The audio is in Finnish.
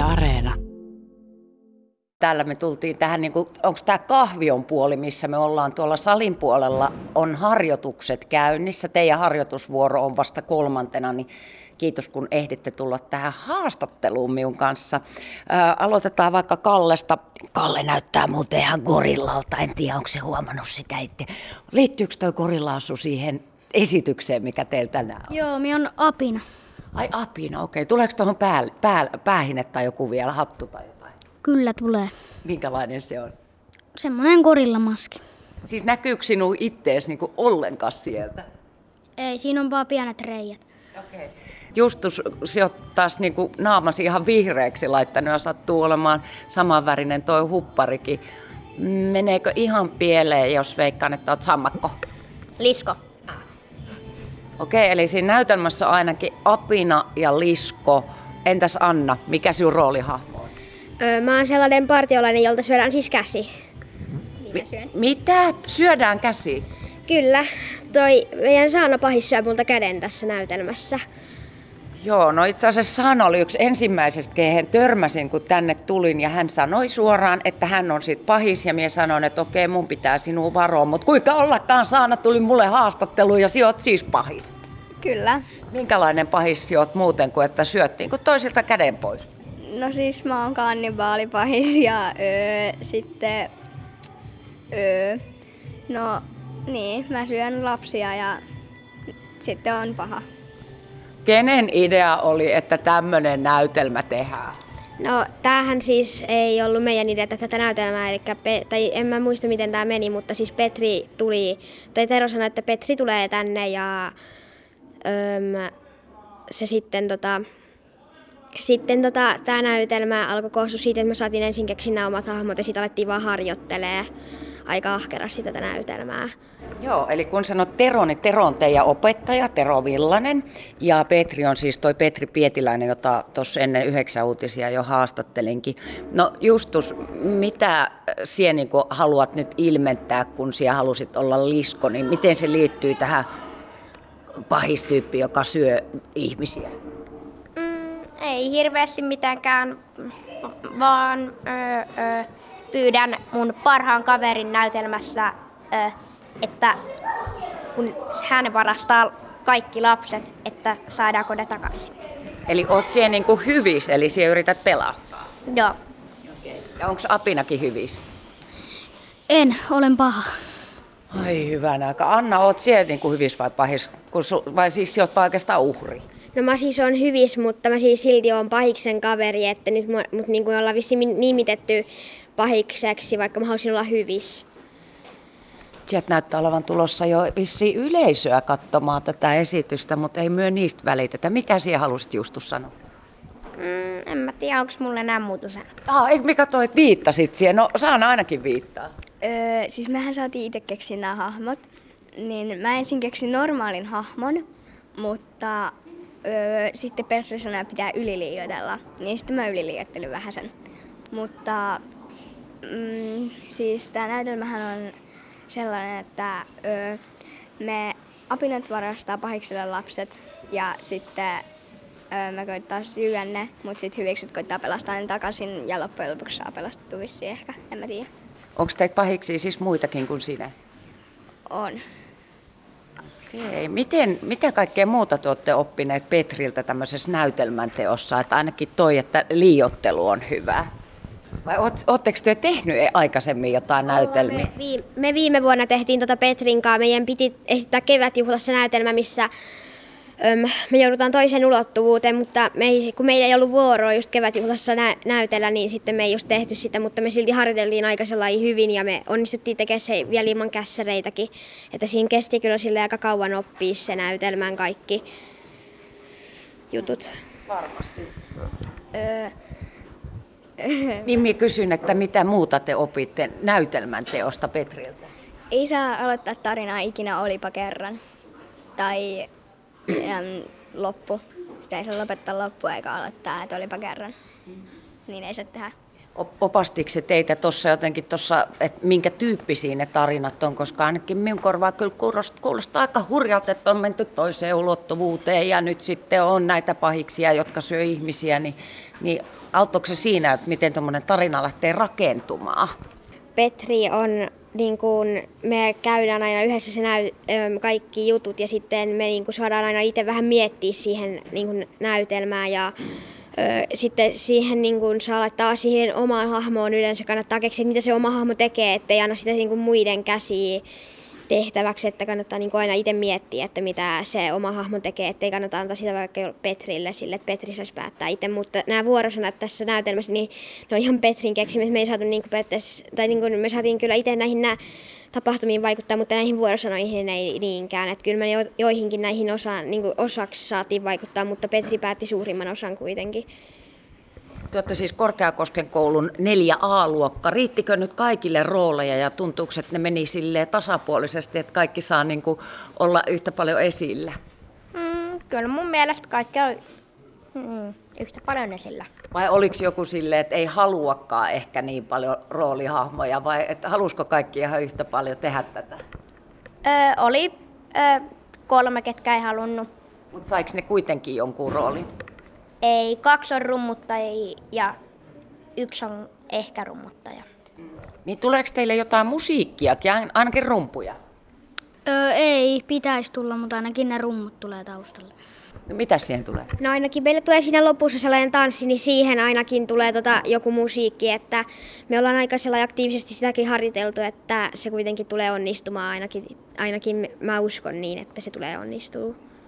Yle Areena. Täällä me tultiin tähän, niin onko tämä kahvion puoli, missä me ollaan tuolla salin puolella, on harjoitukset käynnissä. Teidän harjoitusvuoro on vasta kolmantena, niin kiitos kun ehditte tulla tähän haastatteluun minun kanssa. Ää, aloitetaan vaikka Kallesta. Kalle näyttää muuten ihan gorillalta, en tiedä onko se huomannut sitä itse. Liittyykö tuo gorillaasu siihen esitykseen, mikä teillä tänään on? Joo, minä on apina. Ai apina, okei. Tuleeko tuohon pää, pää, päähine tai joku vielä, hattu tai jotain? Kyllä tulee. Minkälainen se on? Semmoinen gorillamaski. Siis näkyykö sinun ittees niinku ollenkaan sieltä? Ei, siinä on vaan pienet reijät. Okei. Justus, se on taas niinku naamasi ihan vihreäksi laittanut ja sattuu olemaan samanvärinen toi hupparikin. Meneekö ihan pieleen, jos veikkaan, että oot sammakko? Lisko. Okei, eli siinä näytelmässä on ainakin Apina ja Lisko. Entäs Anna, mikä sinun roolihahmo on? Öö, mä oon sellainen partiolainen, jolta syödään siis käsi. Mi- mitä? Syödään käsi? Kyllä, toi meidän Saana Pahis syö multa käden tässä näytelmässä. Joo, no itse asiassa Saana oli yksi ensimmäisestä, kehen törmäsin, kun tänne tulin, ja hän sanoi suoraan, että hän on sit pahis, ja minä sanoin, että okei, mun pitää sinua varoa, mutta kuinka ollakaan Saana tuli mulle haastatteluun, ja sijoit siis pahis. Kyllä. Minkälainen pahis sijoit muuten kuin, että syöttiin kuin toisilta käden pois? No siis mä oon kannibaalipahis ja öö, sitten... Öö, no niin, mä syön lapsia ja sitten on paha. Kenen idea oli, että tämmöinen näytelmä tehdään? No tämähän siis ei ollut meidän idea tätä näytelmää, eli Pe- tai en mä muista miten tämä meni, mutta siis Petri tuli, tai Tero sanoi, että Petri tulee tänne ja öm, se sitten tota, sitten tota, tämä näytelmä alkoi koostua siitä, että me saatiin ensin keksiä nämä omat hahmot ja sitten alettiin vaan harjoittelee aika ahkerasti tätä näytelmää. Joo, eli kun sanot Tero, niin Tero on teidän opettaja, Tero Villanen, ja Petri on siis toi Petri Pietiläinen, jota tuossa ennen yhdeksän uutisia jo haastattelinkin. No Justus, mitä sinä niin haluat nyt ilmentää, kun sinä halusit olla lisko, niin miten se liittyy tähän pahistyyppi, joka syö ihmisiä? Mm, ei hirveästi mitenkään, vaan ö, ö, pyydän mun parhaan kaverin näytelmässä, että kun hän varastaa kaikki lapset, että saadaanko ne takaisin. Eli oot siellä niin kuin hyvis, eli sinä yrität pelastaa. Joo. Ja onko Apinakin hyvis? En, olen paha. Ai hyvänä aika. Anna, oot siellä niin kuin hyvis vai pahis? Kun su, vai siis oot vaan oikeastaan uhri? No mä siis on hyvis, mutta mä siis silti on pahiksen kaveri, että nyt mut, mut niin kuin ollaan vissiin nimitetty pahikseksi, vaikka mä haluaisin olla hyvis. Sieltä näyttää olevan tulossa jo vissiin yleisöä katsomaan tätä esitystä, mutta ei myö niistä välitetä. Mikä siellä halusit Justus sanoa? Mm, en mä tiedä, onko mulle enää muuta sanoa. Ah, eikö mikä toi, että viittasit siihen? No saan ainakin viittaa. Öö, siis mehän saatiin itse keksiä nämä hahmot. Niin mä ensin keksin normaalin hahmon, mutta öö, sitten Petri sanoi, että pitää yliliioitella. Niin sitten mä yliliioittelin vähän sen. Mutta mm, siis tämä näytelmähän on sellainen, että öö, me apinat varastaa pahikselle lapset ja sitten öö, me koittaa syödä ne, mutta sitten hyvikset koittaa pelastaa ne takaisin ja loppujen lopuksi saa pelastettua vissiin ehkä, en mä tiedä. Onko teitä pahiksi siis muitakin kuin sinä? On. Okei. Miten, mitä kaikkea muuta te olette oppineet Petriltä tämmöisessä näytelmän teossa? Että ainakin toi, että liiottelu on hyvä. Vai ootteko te tehnyt aikaisemmin jotain näytelmiä? Me, viime, me viime vuonna tehtiin tota Petrin kanssa. Meidän piti esittää kevätjuhlassa näytelmä, missä öm, me joudutaan toiseen ulottuvuuteen, mutta me ei, kun meillä ei ollut vuoroa just kevätjuhlassa nä, näytellä, niin sitten me ei just tehty sitä, mutta me silti harjoiteltiin aika hyvin ja me onnistuttiin tekemään se vielä ilman kässäreitäkin. Että siinä kesti kyllä sille aika kauan oppia se näytelmän kaikki jutut. Varmasti. Öö, Mimmi kysyn, että mitä muuta te opitte näytelmän teosta Petriltä? Ei saa aloittaa tarinaa ikinä olipa kerran. Tai äm, loppu. Sitä ei saa lopettaa loppua eikä aloittaa, että olipa kerran. Niin ei saa tehdä. Op- Opastiko se teitä tuossa jotenkin tuossa, että minkä tyyppisiä ne tarinat on, koska ainakin minun korvaa kyllä kuulostaa, kuulostaa aika hurjalta, että on menty toiseen ulottuvuuteen ja nyt sitten on näitä pahiksia, jotka syö ihmisiä, niin, niin auttoiko se siinä, että miten tuommoinen tarina lähtee rakentumaan? Petri on, niin kuin, me käydään aina yhdessä se näy, kaikki jutut ja sitten me niin kuin, saadaan aina itse vähän miettiä siihen niin kuin, näytelmään ja sitten siihen niin kuin, saa laittaa siihen omaan hahmoon yleensä kannattaa keksiä, mitä se oma hahmo tekee, ettei anna sitä niin kuin, muiden käsiin tehtäväksi, että kannattaa niin aina itse miettiä, että mitä se oma hahmo tekee, ettei kannata antaa sitä vaikka Petrille sille, että Petri saisi päättää itse, mutta nämä vuorosanat tässä näytelmässä, niin ne on ihan Petrin keksimistä, me ei saatu niin tai niin kuin me saatiin kyllä itse näihin nää tapahtumiin vaikuttaa, mutta näihin vuorosanoihin ei niinkään, että kyllä me jo, joihinkin näihin osa, niin osaksi saatiin vaikuttaa, mutta Petri päätti suurimman osan kuitenkin. Te olette siis Korkeakosken koulun 4A-luokka. Riittikö nyt kaikille rooleja ja tuntuuko, että ne meni silleen tasapuolisesti, että kaikki saa niin kuin olla yhtä paljon esillä? Mm, kyllä mun mielestä kaikki on mm, yhtä paljon esillä. Vai oliko joku silleen, että ei haluakaan ehkä niin paljon roolihahmoja, vai että halusko kaikki ihan yhtä paljon tehdä tätä? Ö, oli ö, kolme, ketkä ei halunnut. Mutta saiko ne kuitenkin jonkun roolin? Ei, kaksi on rummuttaja ja yksi on ehkä rummuttaja. Niin tuleeko teille jotain musiikkiakin, ain- ainakin rumpuja? Öö, ei, pitäisi tulla, mutta ainakin ne rummut tulee taustalle. No mitä siihen tulee? No ainakin meille tulee siinä lopussa sellainen tanssi, niin siihen ainakin tulee tota joku musiikki, että me ollaan aika sellainen aktiivisesti sitäkin harjoiteltu, että se kuitenkin tulee onnistumaan ainakin, ainakin mä uskon niin, että se tulee onnistuu.